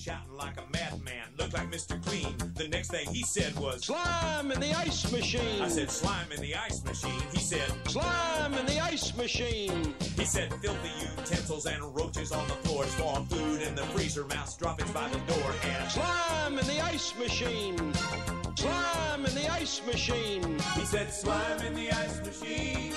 shouting like a madman. Looked like Mr. Clean. The next thing he said was, Slime in the ice machine. I said, slime in the ice machine. He said, Slime in the ice machine. he said, filthy utensils and roaches on the floor. Storm food in the freezer, mouse droppings by the door. And Slime in the ice machine. Slime in the ice machine. he said, slime in the ice machine.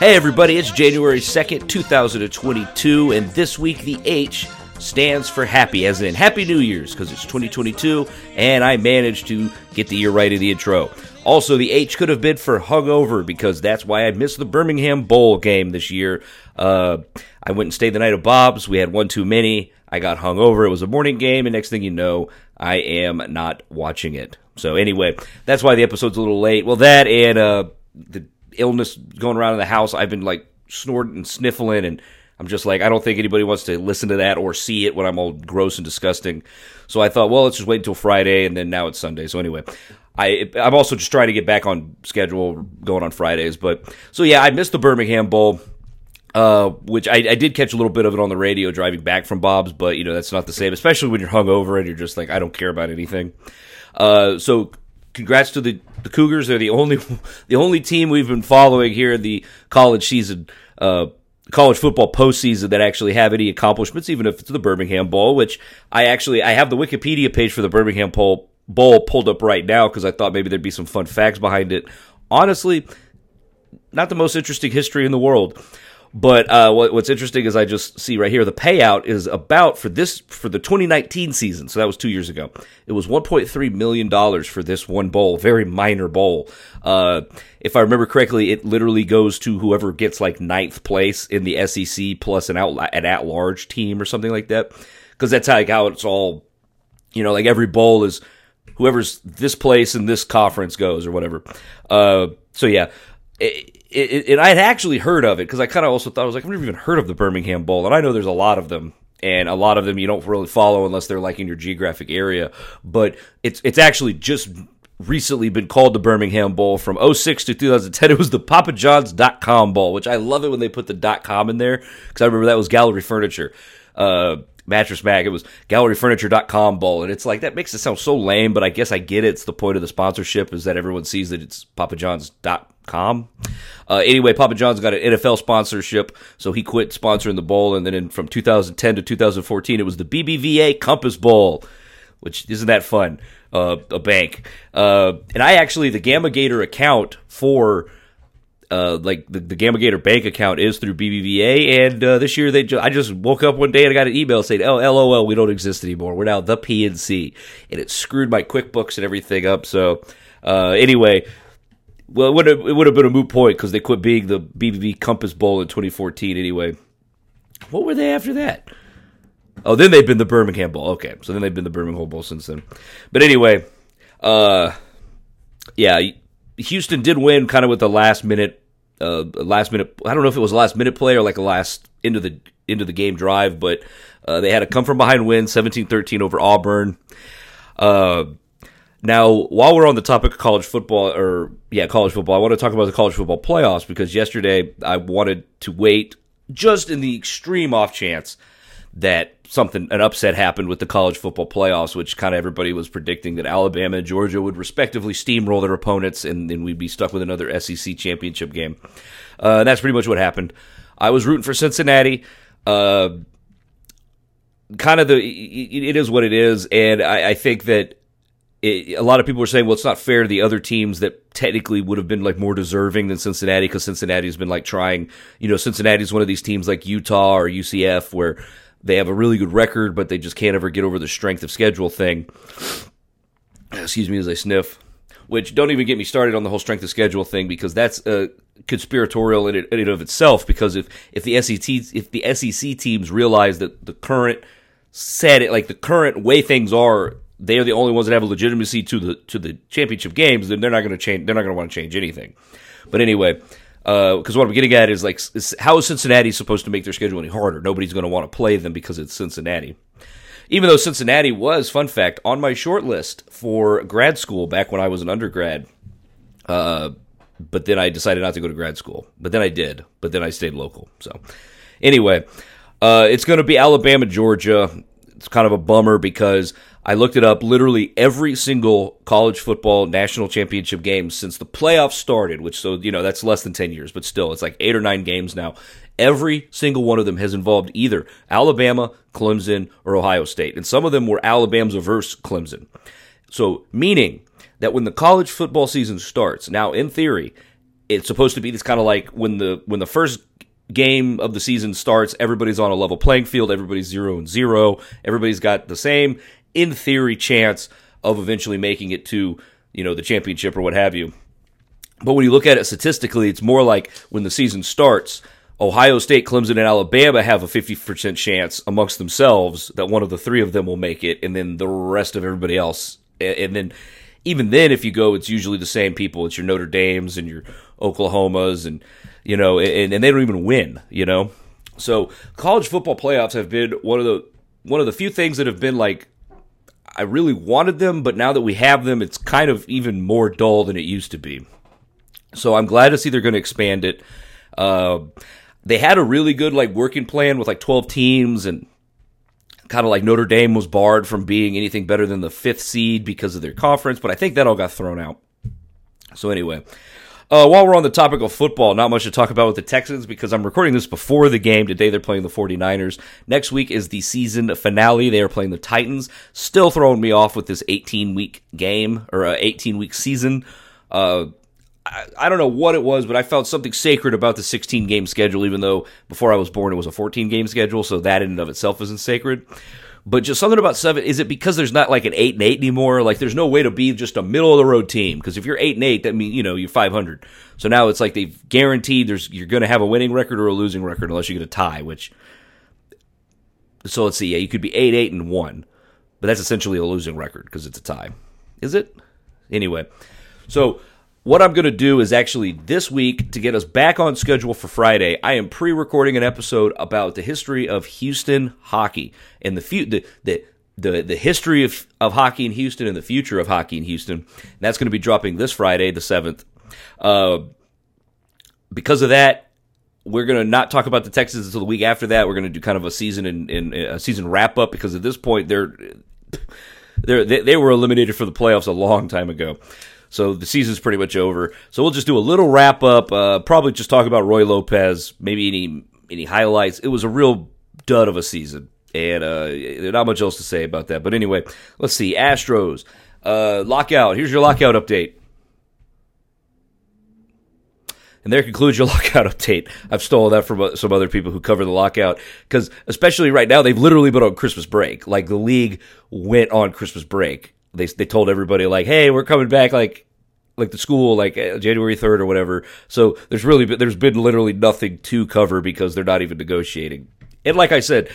Hey, everybody, it's January 2nd, 2022, and this week the H stands for happy, as in Happy New Year's, because it's 2022, and I managed to get the year right in the intro. Also, the H could have been for hungover, because that's why I missed the Birmingham Bowl game this year. Uh, I went and stayed the night at Bob's. We had one too many. I got hungover. It was a morning game, and next thing you know, I am not watching it. So, anyway, that's why the episode's a little late. Well, that and uh, the illness going around in the house. I've been like snorting and sniffling, and I'm just like, I don't think anybody wants to listen to that or see it when I'm all gross and disgusting. So I thought, well, let's just wait until Friday, and then now it's Sunday. So anyway, I I'm also just trying to get back on schedule, going on Fridays. But so yeah, I missed the Birmingham Bowl. Uh, which I, I did catch a little bit of it on the radio driving back from Bob's, but you know that's not the same, especially when you're hungover and you're just like I don't care about anything. Uh, so congrats to the, the Cougars. They're the only the only team we've been following here in the college season, uh, college football postseason that actually have any accomplishments, even if it's the Birmingham Bowl. Which I actually I have the Wikipedia page for the Birmingham Bowl Bowl pulled up right now because I thought maybe there'd be some fun facts behind it. Honestly, not the most interesting history in the world. But uh, what, what's interesting is I just see right here the payout is about for this for the 2019 season. So that was two years ago. It was 1.3 million dollars for this one bowl, very minor bowl. Uh, if I remember correctly, it literally goes to whoever gets like ninth place in the SEC plus an out an at large team or something like that. Because that's how, like, how it's all. You know, like every bowl is whoever's this place in this conference goes or whatever. Uh, so yeah. It, it, I had actually heard of it because I kind of also thought I was like I've never even heard of the Birmingham Bowl, and I know there's a lot of them, and a lot of them you don't really follow unless they're like in your geographic area. But it's it's actually just recently been called the Birmingham Bowl from 06 to 2010. It was the PapaJohns.com Bowl, which I love it when they put the .com in there because I remember that was Gallery Furniture. Uh, Mattress Mack. It was galleryfurniture.com bowl. And it's like, that makes it sound so lame, but I guess I get it. It's the point of the sponsorship is that everyone sees that it's papajohns.com. Uh, anyway, Papa John's got an NFL sponsorship, so he quit sponsoring the bowl. And then in, from 2010 to 2014, it was the BBVA Compass Bowl, which isn't that fun? Uh, a bank. Uh, and I actually, the Gamma Gator account for uh, like the, the Gamma Gator bank account is through BBVA, and uh, this year they ju- I just woke up one day and I got an email saying, "Oh, LOL, we don't exist anymore. We're now the PNC," and it screwed my QuickBooks and everything up. So uh, anyway, well, it would have, it would have been a moot point because they quit being the BBV Compass Bowl in 2014. Anyway, what were they after that? Oh, then they've been the Birmingham Bowl. Okay, so then they've been the Birmingham Bowl since then. But anyway, uh, yeah. Houston did win kind of with the last minute, uh, last minute. I don't know if it was a last minute play or like a last into the into the game drive, but uh, they had a come from behind win, 17-13 over Auburn. Uh, now, while we're on the topic of college football, or yeah, college football, I want to talk about the college football playoffs because yesterday I wanted to wait just in the extreme off chance that something an upset happened with the college football playoffs, which kind of everybody was predicting that Alabama and Georgia would respectively steamroll their opponents, and then we'd be stuck with another SEC championship game. Uh, that's pretty much what happened. I was rooting for Cincinnati. Uh, kind of the it is what it is, and I, I think that. It, a lot of people are saying, well, it's not fair to the other teams that technically would have been like more deserving than Cincinnati because Cincinnati's been like trying, you know, Cincinnati's one of these teams like Utah or UCF where they have a really good record, but they just can't ever get over the strength of schedule thing. Excuse me as I sniff. Which don't even get me started on the whole strength of schedule thing because that's uh, conspiratorial in in and of itself. Because if if the SEC if the SEC teams realize that the current set it like the current way things are, they are the only ones that have a legitimacy to the to the championship games, then they're not going to change. They're not going to want to change anything. But anyway, because uh, what I'm getting at is like, is how is Cincinnati supposed to make their schedule any harder? Nobody's going to want to play them because it's Cincinnati. Even though Cincinnati was, fun fact, on my short list for grad school back when I was an undergrad. Uh, but then I decided not to go to grad school. But then I did. But then I stayed local. So anyway, uh, it's going to be Alabama, Georgia. it's kind of a bummer because I looked it up. Literally every single college football national championship game since the playoffs started, which so you know that's less than ten years, but still it's like eight or nine games now. Every single one of them has involved either Alabama, Clemson, or Ohio State, and some of them were Alabama's versus Clemson. So meaning that when the college football season starts, now in theory, it's supposed to be this kind of like when the when the first game of the season starts, everybody's on a level playing field, everybody's zero and zero, everybody's got the same, in theory, chance of eventually making it to, you know, the championship or what have you. But when you look at it statistically, it's more like when the season starts, Ohio State, Clemson, and Alabama have a 50% chance amongst themselves that one of the three of them will make it, and then the rest of everybody else. And then, even then, if you go, it's usually the same people. It's your Notre Dames and your Oklahomas and you know, and, and they don't even win, you know. So college football playoffs have been one of the one of the few things that have been like I really wanted them, but now that we have them, it's kind of even more dull than it used to be. So I'm glad to see they're going to expand it. Uh, they had a really good like working plan with like 12 teams and kind of like Notre Dame was barred from being anything better than the fifth seed because of their conference, but I think that all got thrown out. So anyway, uh, while we're on the topic of football, not much to talk about with the Texans because I'm recording this before the game. Today they're playing the 49ers. Next week is the season finale. They are playing the Titans. Still throwing me off with this 18 week game or 18 week season. Uh, I, I don't know what it was, but I felt something sacred about the 16 game schedule, even though before I was born it was a 14 game schedule, so that in and of itself isn't sacred but just something about seven. Is it because there's not like an eight and eight anymore? Like there's no way to be just a middle of the road team because if you're eight and eight, that means you know you're 500. So now it's like they've guaranteed there's you're going to have a winning record or a losing record unless you get a tie. Which so let's see, yeah, you could be eight eight and one, but that's essentially a losing record because it's a tie. Is it? Anyway, so what I'm going to do is actually this week to get us back on schedule for Friday. I am pre-recording an episode about the history of Houston hockey and the fu- the, the the the history of, of hockey in Houston and the future of hockey in Houston. And that's going to be dropping this Friday, the seventh. Uh, because of that, we're going to not talk about the Texans until the week after that. We're going to do kind of a season in a season wrap up because at this point they're they're they, they were eliminated for the playoffs a long time ago. So the season's pretty much over. So we'll just do a little wrap up. Uh, probably just talk about Roy Lopez. Maybe any any highlights. It was a real dud of a season, and uh, not much else to say about that. But anyway, let's see. Astros uh, lockout. Here's your lockout update. And there concludes your lockout update. I've stolen that from uh, some other people who cover the lockout because, especially right now, they've literally been on Christmas break. Like the league went on Christmas break they they told everybody like, hey, we're coming back like like the school like uh, January 3rd or whatever. So there's really there's been literally nothing to cover because they're not even negotiating. And like I said,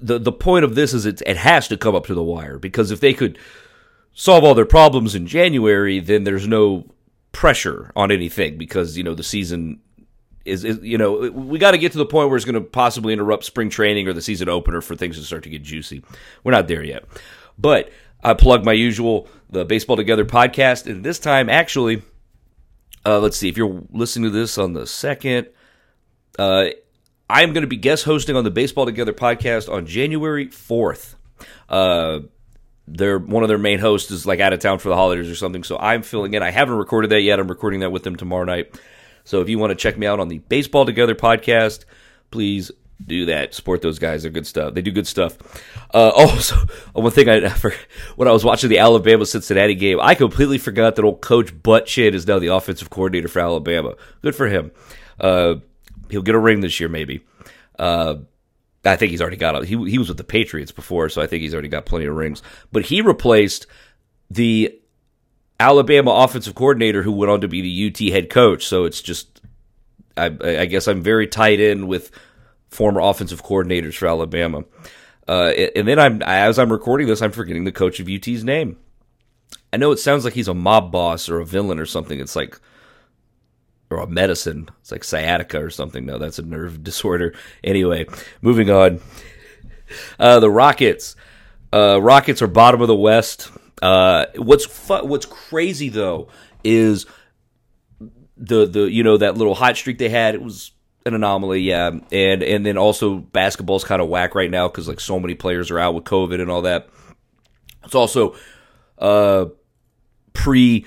the the point of this is it it has to come up to the wire because if they could solve all their problems in January, then there's no pressure on anything because you know the season is, is you know we got to get to the point where it's going to possibly interrupt spring training or the season opener for things to start to get juicy. We're not there yet, but I plug my usual the Baseball Together podcast, and this time actually, uh, let's see if you're listening to this on the second. Uh, I am going to be guest hosting on the Baseball Together podcast on January fourth. Uh, their one of their main hosts is like out of town for the holidays or something, so I'm filling in. I haven't recorded that yet. I'm recording that with them tomorrow night. So if you want to check me out on the Baseball Together podcast, please do that. Support those guys. They're good stuff. They do good stuff. Uh, also, one thing I forgot, when I was watching the Alabama Cincinnati game, I completely forgot that old Coach Buttchin is now the offensive coordinator for Alabama. Good for him. Uh, he'll get a ring this year, maybe. Uh, I think he's already got a, he he was with the Patriots before, so I think he's already got plenty of rings. But he replaced the Alabama offensive coordinator who went on to be the UT head coach. So it's just I, I guess I'm very tied in with former offensive coordinators for Alabama. Uh, and then I'm as I'm recording this, I'm forgetting the coach of UT's name. I know it sounds like he's a mob boss or a villain or something. It's like or a medicine. It's like sciatica or something. No, that's a nerve disorder. Anyway, moving on. Uh, the Rockets. Uh, Rockets are bottom of the West. Uh, what's fu- what's crazy though is the the you know that little hot streak they had. It was an anomaly, yeah, and and then also basketball's kind of whack right now because like so many players are out with COVID and all that. It's also uh pre.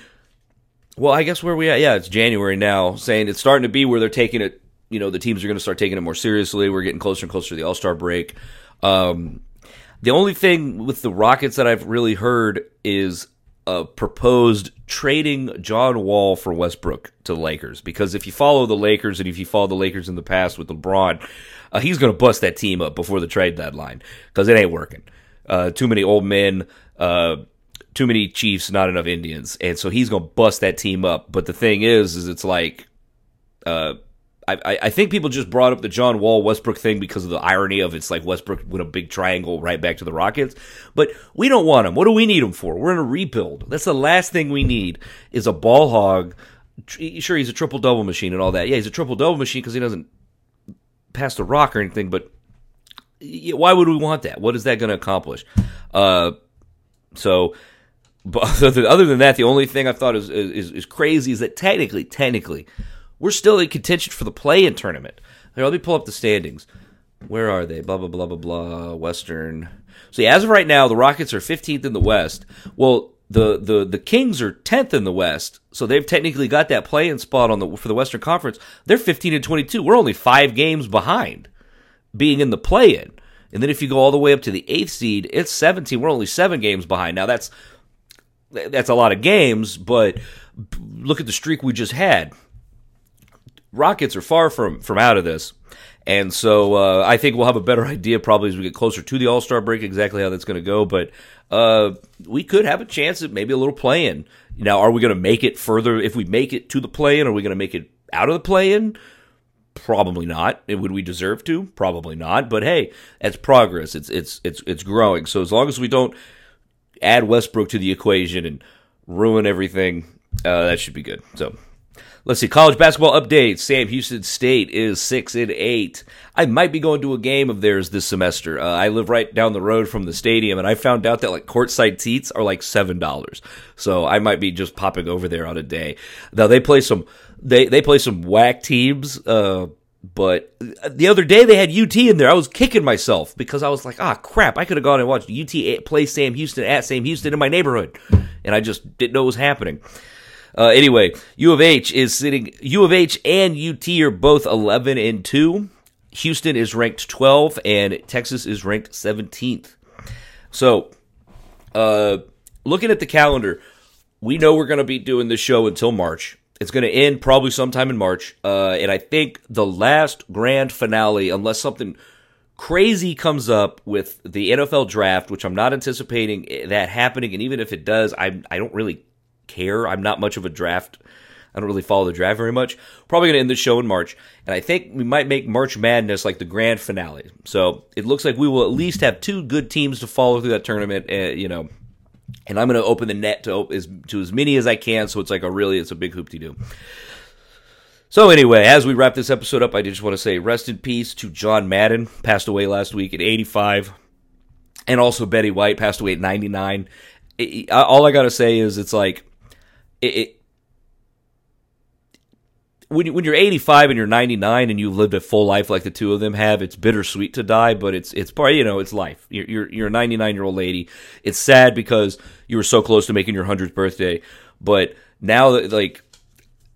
Well, I guess where we at? Yeah, it's January now. Saying it's starting to be where they're taking it. You know, the teams are going to start taking it more seriously. We're getting closer and closer to the All Star break. Um, the only thing with the Rockets that I've really heard is uh, proposed trading John Wall for Westbrook to the Lakers because if you follow the Lakers and if you follow the Lakers in the past with LeBron, uh, he's going to bust that team up before the trade deadline because it ain't working. Uh, too many old men, uh, too many Chiefs, not enough Indians, and so he's going to bust that team up. But the thing is, is it's like uh, I, I think people just brought up the John Wall Westbrook thing because of the irony of it's like Westbrook with a big triangle right back to the Rockets. But we don't want him. What do we need him for? We're in a rebuild. That's the last thing we need is a ball hog. Sure, he's a triple double machine and all that. Yeah, he's a triple double machine because he doesn't pass the rock or anything. But why would we want that? What is that going to accomplish? Uh, so, but other than that, the only thing I thought is, is is crazy is that technically, technically we're still in contention for the play-in tournament. Here, let me pull up the standings. Where are they? Blah blah blah blah blah. Western. See, as of right now, the Rockets are 15th in the West. Well, the the the Kings are 10th in the West, so they've technically got that play-in spot on the for the Western Conference. They're 15 and 22. We're only five games behind being in the play-in. And then if you go all the way up to the eighth seed, it's 17. We're only seven games behind. Now that's that's a lot of games, but look at the streak we just had. Rockets are far from from out of this. And so uh, I think we'll have a better idea probably as we get closer to the All Star break exactly how that's going to go. But uh, we could have a chance at maybe a little play in. Now, are we going to make it further? If we make it to the play in, are we going to make it out of the play in? Probably not. Would we deserve to? Probably not. But hey, that's progress. It's it's it's it's growing. So as long as we don't add Westbrook to the equation and ruin everything, uh, that should be good. So Let's see. College basketball updates. Sam Houston State is six and eight. I might be going to a game of theirs this semester. Uh, I live right down the road from the stadium, and I found out that like courtside seats are like seven dollars. So I might be just popping over there on a day. Now they play some. They they play some whack teams. Uh, but the other day they had UT in there. I was kicking myself because I was like, ah, crap. I could have gone and watched UT play Sam Houston at Sam Houston in my neighborhood. And I just didn't know what was happening. Uh, anyway, U of H is sitting. U of H and UT are both 11 and two. Houston is ranked 12 and Texas is ranked 17th. So, uh, looking at the calendar, we know we're going to be doing this show until March. It's going to end probably sometime in March. Uh, and I think the last grand finale, unless something crazy comes up with the NFL draft, which I'm not anticipating that happening. And even if it does, I I don't really care. I'm not much of a draft. I don't really follow the draft very much. Probably going to end the show in March, and I think we might make March Madness like the grand finale. So it looks like we will at least have two good teams to follow through that tournament. Uh, you know, and I'm going to open the net to as to as many as I can. So it's like a really it's a big hoop to do. So anyway, as we wrap this episode up, I just want to say rest in peace to John Madden, passed away last week at 85, and also Betty White passed away at 99. It, all I got to say is it's like it, it when, you, when you're 85 and you're 99 and you've lived a full life like the two of them have, it's bittersweet to die, but it's it's part you know it's life. You're you're, you're a 99 year old lady. It's sad because you were so close to making your hundredth birthday, but now like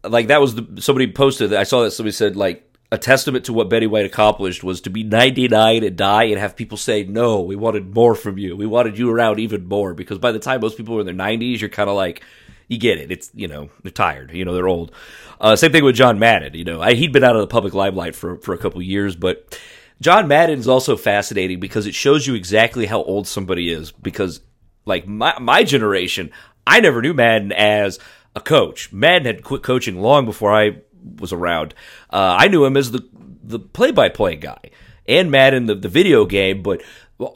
like that was the somebody posted. That I saw that somebody said like a testament to what Betty White accomplished was to be 99 and die and have people say, no, we wanted more from you. We wanted you around even more because by the time most people are in their 90s, you're kind of like you get it. It's you know they're tired. You know they're old. Uh, same thing with John Madden. You know I, he'd been out of the public limelight for for a couple years, but John Madden is also fascinating because it shows you exactly how old somebody is. Because like my my generation, I never knew Madden as a coach. Madden had quit coaching long before I was around. Uh, I knew him as the the play by play guy and Madden the the video game, but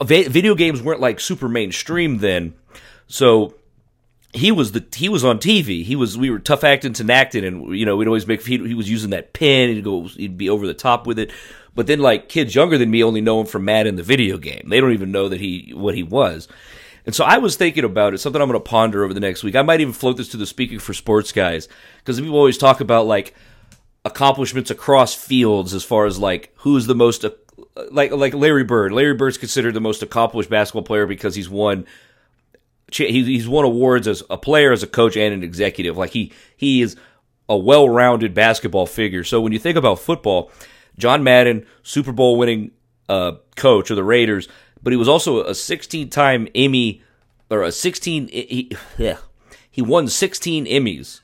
video games weren't like super mainstream then. So he was the he was on TV. He was we were tough acting Tinactin, and you know we'd always make he, he was using that pen. He'd go he'd be over the top with it. But then like kids younger than me only know him from Madden the video game. They don't even know that he what he was. And so I was thinking about it. Something I'm going to ponder over the next week. I might even float this to the speaking for sports guys because people always talk about like accomplishments across fields as far as like who's the most uh, like like Larry Bird. Larry Bird's considered the most accomplished basketball player because he's won he's won awards as a player, as a coach, and an executive. Like he he is a well-rounded basketball figure. So when you think about football, John Madden, Super Bowl winning uh, coach of the Raiders, but he was also a 16-time Emmy or a 16 he, yeah, he won 16 Emmys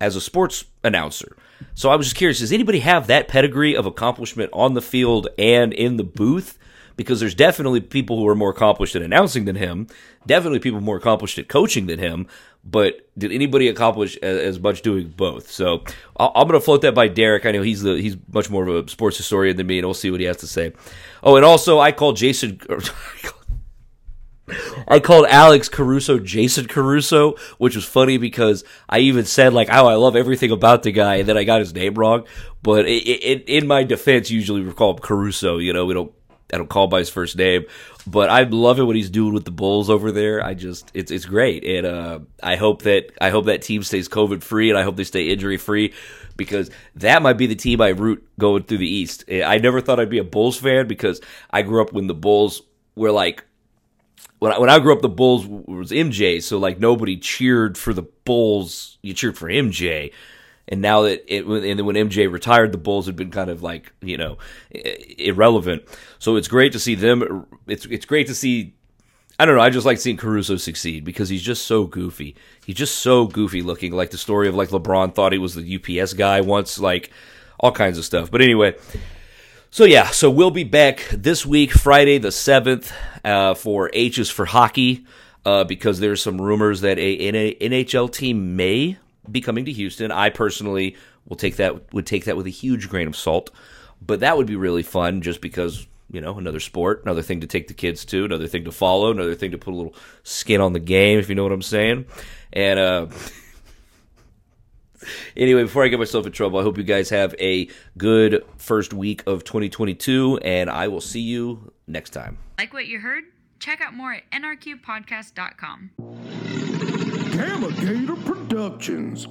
as a sports announcer. So I was just curious, does anybody have that pedigree of accomplishment on the field and in the booth? Because there's definitely people who are more accomplished at announcing than him, definitely people more accomplished at coaching than him. But did anybody accomplish as, much doing both? So I'm going to float that by Derek. I know he's the he's much more of a sports historian than me, and we'll see what he has to say. Oh, and also I called Jason. I called Alex Caruso Jason Caruso, which was funny because I even said like, "Oh, I love everything about the guy," and then I got his name wrong. But it, it, in my defense, usually we call him Caruso. You know, we don't. I don't call by his first name, but I'm loving what he's doing with the Bulls over there. I just, it's it's great, and uh, I hope that I hope that team stays COVID free, and I hope they stay injury free because that might be the team I root going through the East. I never thought I'd be a Bulls fan because I grew up when the Bulls were like when I, when I grew up, the Bulls was MJ, so like nobody cheered for the Bulls. You cheered for MJ, and now that it and then when MJ retired, the Bulls had been kind of like you know irrelevant. So it's great to see them. It's it's great to see. I don't know. I just like seeing Caruso succeed because he's just so goofy. He's just so goofy looking. Like the story of like LeBron thought he was the UPS guy once. Like all kinds of stuff. But anyway. So yeah, so we'll be back this week, Friday the seventh, uh, for H's for hockey, uh, because there's some rumors that a, a NHL team may be coming to Houston. I personally will take that would take that with a huge grain of salt, but that would be really fun just because you know another sport, another thing to take the kids to, another thing to follow, another thing to put a little skin on the game, if you know what I'm saying, and. uh anyway, before I get myself in trouble, I hope you guys have a good first week of 2022, and I will see you next time. Like what you heard? Check out more at nrqpodcast.com. Gamma Gator Productions.